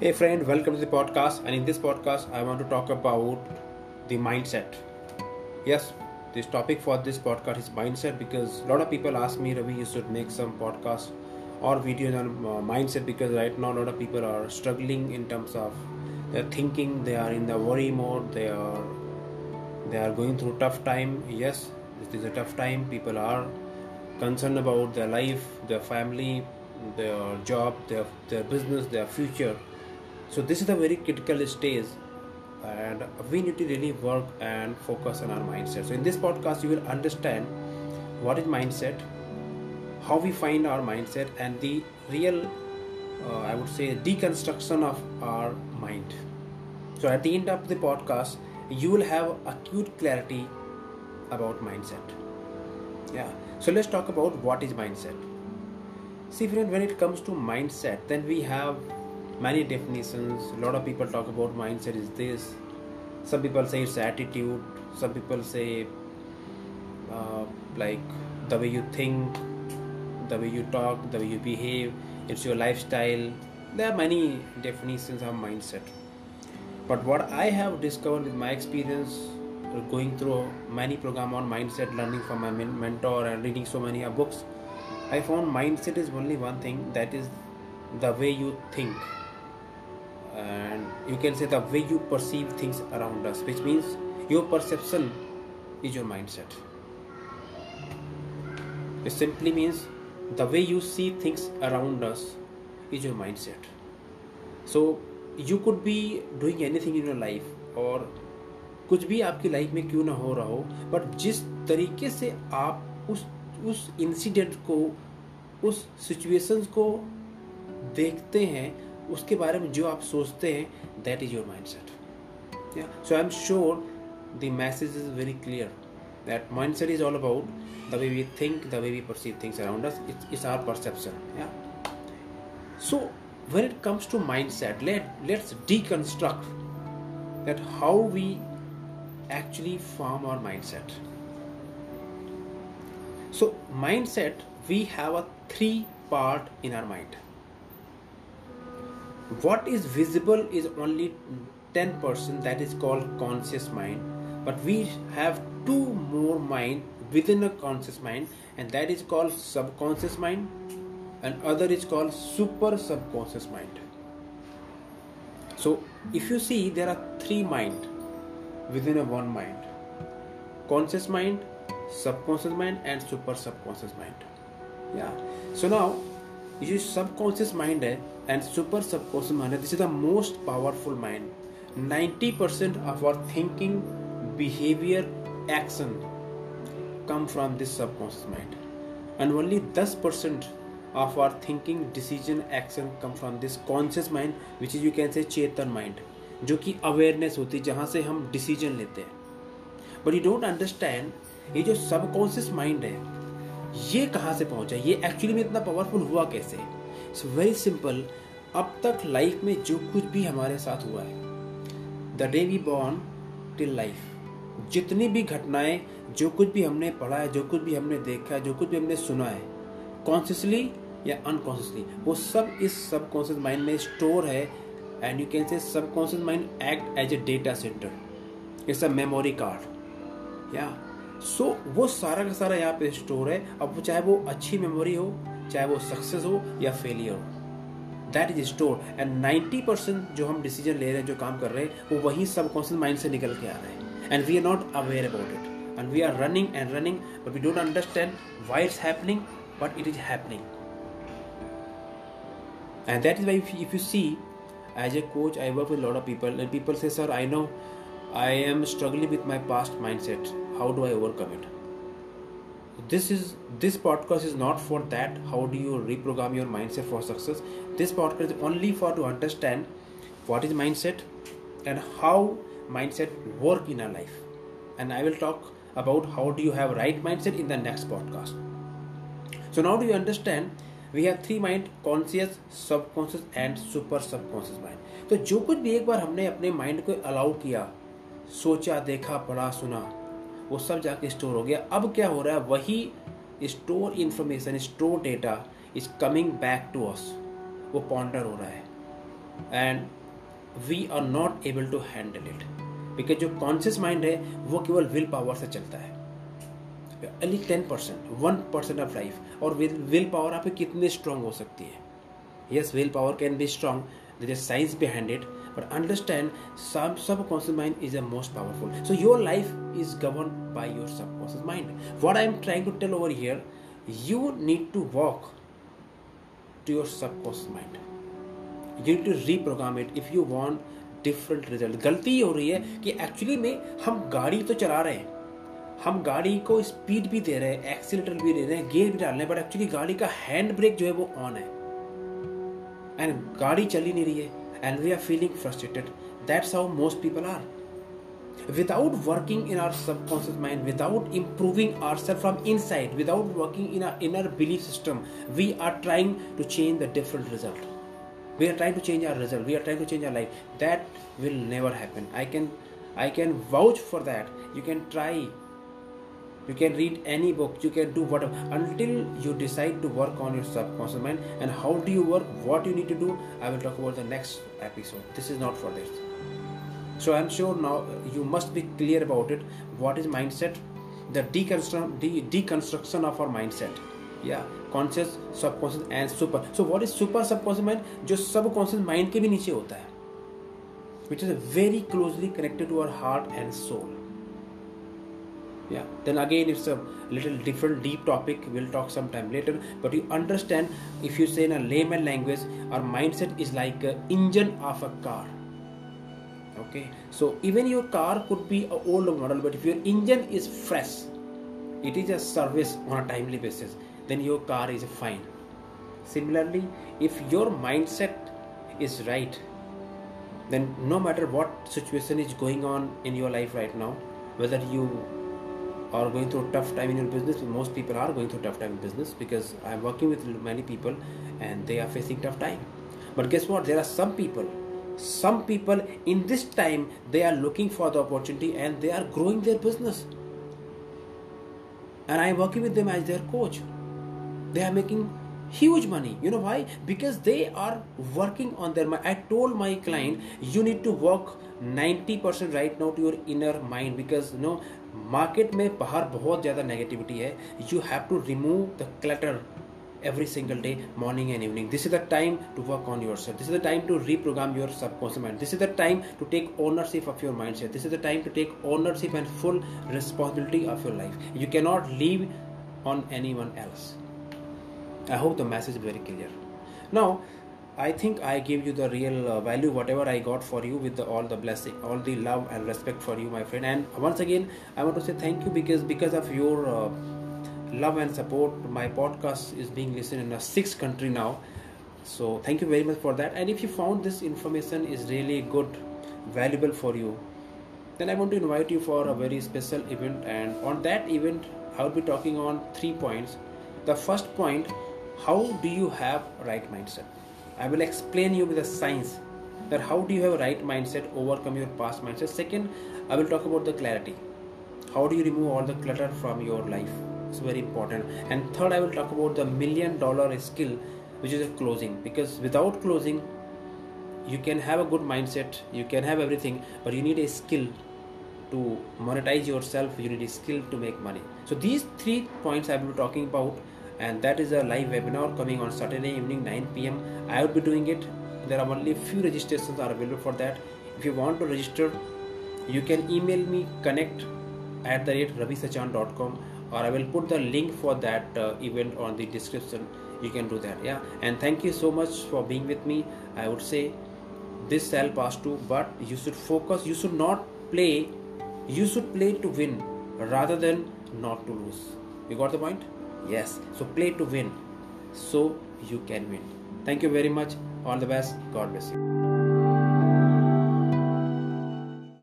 Hey friend, welcome to the podcast. And in this podcast, I want to talk about the mindset. Yes, this topic for this podcast is mindset because a lot of people ask me, Ravi, you should make some podcast or videos on uh, mindset because right now a lot of people are struggling in terms of their thinking. They are in the worry mode. They are they are going through tough time. Yes, this is a tough time. People are concerned about their life, their family, their job, their their business, their future so this is a very critical stage and we need to really work and focus on our mindset. So in this podcast you will understand what is mindset how we find our mindset and the real uh, i would say deconstruction of our mind. So at the end of the podcast you will have acute clarity about mindset. Yeah. So let's talk about what is mindset. See friend when it comes to mindset then we have many definitions a lot of people talk about mindset is this. Some people say it's attitude. Some people say uh, like the way you think the way you talk the way you behave it's your lifestyle. There are many definitions of mindset. But what i have discovered with my experience going through many program on mindset learning from my mentor and reading so many books i found mindset is only one thing that is the way you think and you can say the way you perceive things around us which means your perception is your mindset it simply means the way you see things around us is your mindset so you could be doing anything in your life और कुछ भी आपकी life में क्यों ना हो रहा हो बट जिस तरीके से आप उस उस इंसिडेंट को उस सिचुएशंस को देखते हैं उसके बारे में जो आप सोचते हैं that is your mindset so I am sure the message is very clear that mindset is all about the way we think the way we perceive things around is our perception so when it comes to mindset let let's deconstruct that how we actually form our mindset so mindset we have a three part in our mind what is visible is only 10% that is called conscious mind. But we have two more mind within a conscious mind and that is called subconscious mind and other is called super subconscious mind. So if you see there are three mind within a one mind. Conscious mind subconscious mind and super subconscious mind. Yeah. So now ये जो subconscious mind है and super subconscious mind है this is the most powerful mind 90% percent of our thinking behaviour action come from this subconscious mind and only दस percent of our thinking decision action come from this conscious mind which is you can say Chetan mind जो कि awareness होती है, जहाँ से हम decision लेते हैं। बट यू डोंट अंडरस्टैंड ये जो सबकॉन्शियस माइंड है ये कहाँ से पहुँचा? ये एक्चुअली में इतना पावरफुल हुआ कैसे? इट्स वेरी सिंपल अब तक लाइफ में जो कुछ भी हमारे साथ हुआ है the day we born till life जितनी भी घटनाएँ, जो कुछ भी हमने पढ़ा है, जो कुछ भी हमने देखा है, जो कुछ भी हमने सुना है कॉन्शियसली या अनकॉन्शियसली वो सब इस सबकॉन्शियस माइंड में स्टोर है and you can say subconscious mind act as a data centre it's a memory card या सो so, वो सारा का सारा यहाँ पे स्टोर है। अब वो चाहे वो अच्छी मेमोरी हो चाहे वो सक्सेस हो या फेलियर हो। That is store and 90 percent जो हम डिसीज़न ले रहे हैं जो काम कर रहे हैं वो वही सबकॉन्शियस माइंड से निकल के आ रहे हैं। And we are not aware about it and we are running and running but we don't understand why it's happening but it is happening that is why if, if you see as a coach i work with a lot of people and people say sir i know i am struggling with my past mindset. how do i overcome it this is this podcast is not for that how do you reprogram your mindset for success this podcast is only for to understand what is mindset and how mindset work in our life and i will talk about how do you have right mindset in the next podcast so now do you understand we have three mind conscious subconscious and super subconscious mind तो जो कुछ भी एक बार हमने अपने mind को allow किया सोचा देखा पढ़ा सुना वो सब जाके स्टोर हो गया। अब क्या हो रहा है? वही store information store data is coming back to us वो पॉन्डर हो रहा है। And we are not able to handle it because जो कॉन्शियस माइंड है, वो केवल विल पावर से चलता है। Ali ten percent one percent of life और विल विल पावर आप कितनी स्ट्रांग हो सकती है? Yes will power can be strong there science behind it but understand सब सब subconscious mind is the most powerful so your life is governed by your subconscious mind what i am trying to tell over here you need to walk to your subconscious mind you need to reprogram it if you want different result गलती ये हो रही है कि actually में हम गाड़ी तो चला रहे हैं हम गाड़ी को स्पीड भी दे रहे हैं एक्सीटर भी दे रहे हैं गियर भी डाल रहे हैं बट एक्चुअली गाड़ी का हैंड ब्रेक जो है वो ऑन है एंड गाड़ी चल ही नहीं रही है and we are feeling frustrated. That's how most people are. Without working in our subconscious mind, without improving ourselves from inside, without working in our inner belief system, we are trying to change the different result. We are trying to change our result. We are trying to change our life. That will never happen. I can I can vouch for that. You can try you can read any book you can do whatever until you decide to work on your subconscious mind and how do you work what you need to do i will talk about the next episode this is not for this so i'm sure now you must be clear about it what is mindset the deconstruction, de- deconstruction of our mindset yeah conscious subconscious and super so what is super subconscious mind जो subconscious mind के भी नीचे होता है which is very closely connected to our heart and soul yeah then again it's a little different deep topic we'll talk sometime later but you understand if you say in a layman language our mindset is like an engine of a car okay so even your car could be an old model but if your engine is fresh it is a service on a timely basis then your car is fine. Similarly if your mindset is right then no matter what situation is going on in your life right now whether you are going through a tough time in your business most people are going through tough time in business because i'm working with many people and they are facing tough time. But guess what? There are some people some people in this time they are looking for the opportunity and they are growing their business and i'm working with them as their coach they are making huge money you know why because they are working on their mind i told my client you need to work 90% right now to your inner mind because you know market में बाहर बहुत ज़्यादा negativity है you have to remove the clutter every single day morning and evening. This is the time to work on yourself. This is the time to reprogram your subconscious mind. This is the time to take ownership of your mindset. This is the time to take ownership and full responsibility of your life. You cannot leave on anyone else. I hope the message is very clear. Now I think I gave you the real uh, value, whatever I got for you with the, all the blessing, all the love and respect for you, my friend. And once again, I want to say thank you because because of your uh, love and support, my podcast is being listened in a sixth country now. So thank you very much for that. And if you found this information is really good, valuable for you, then I want to invite you for a very special event. And on that event, I will be talking on three points. The first point: How do you have right mindset? I will explain you with the science that how do you have right mindset, overcome your past mindset. Second, I will talk about the clarity. How do you remove all the clutter from your life? It's very important. And third, I will talk about the million dollar skill, which is a closing. Because without closing, you can have a good mindset, you can have everything, but you need a skill to monetize yourself, you need a skill to make money. So these three points I will be talking about and that is a live webinar coming on Saturday evening 9 pm. I will be doing it. There are only a few registrations are available for that. If you want to register, you can email me connect at the rate ravisachan.com or I will put the link for that uh, event on the description. You can do that. Yeah. And thank you so much for being with me. I would say this shall pass too, but you should focus. You should not play. You should play to win rather than not to lose. You got the point? Yes, so play to win so you can win. Thank you very much. All the best. God bless you.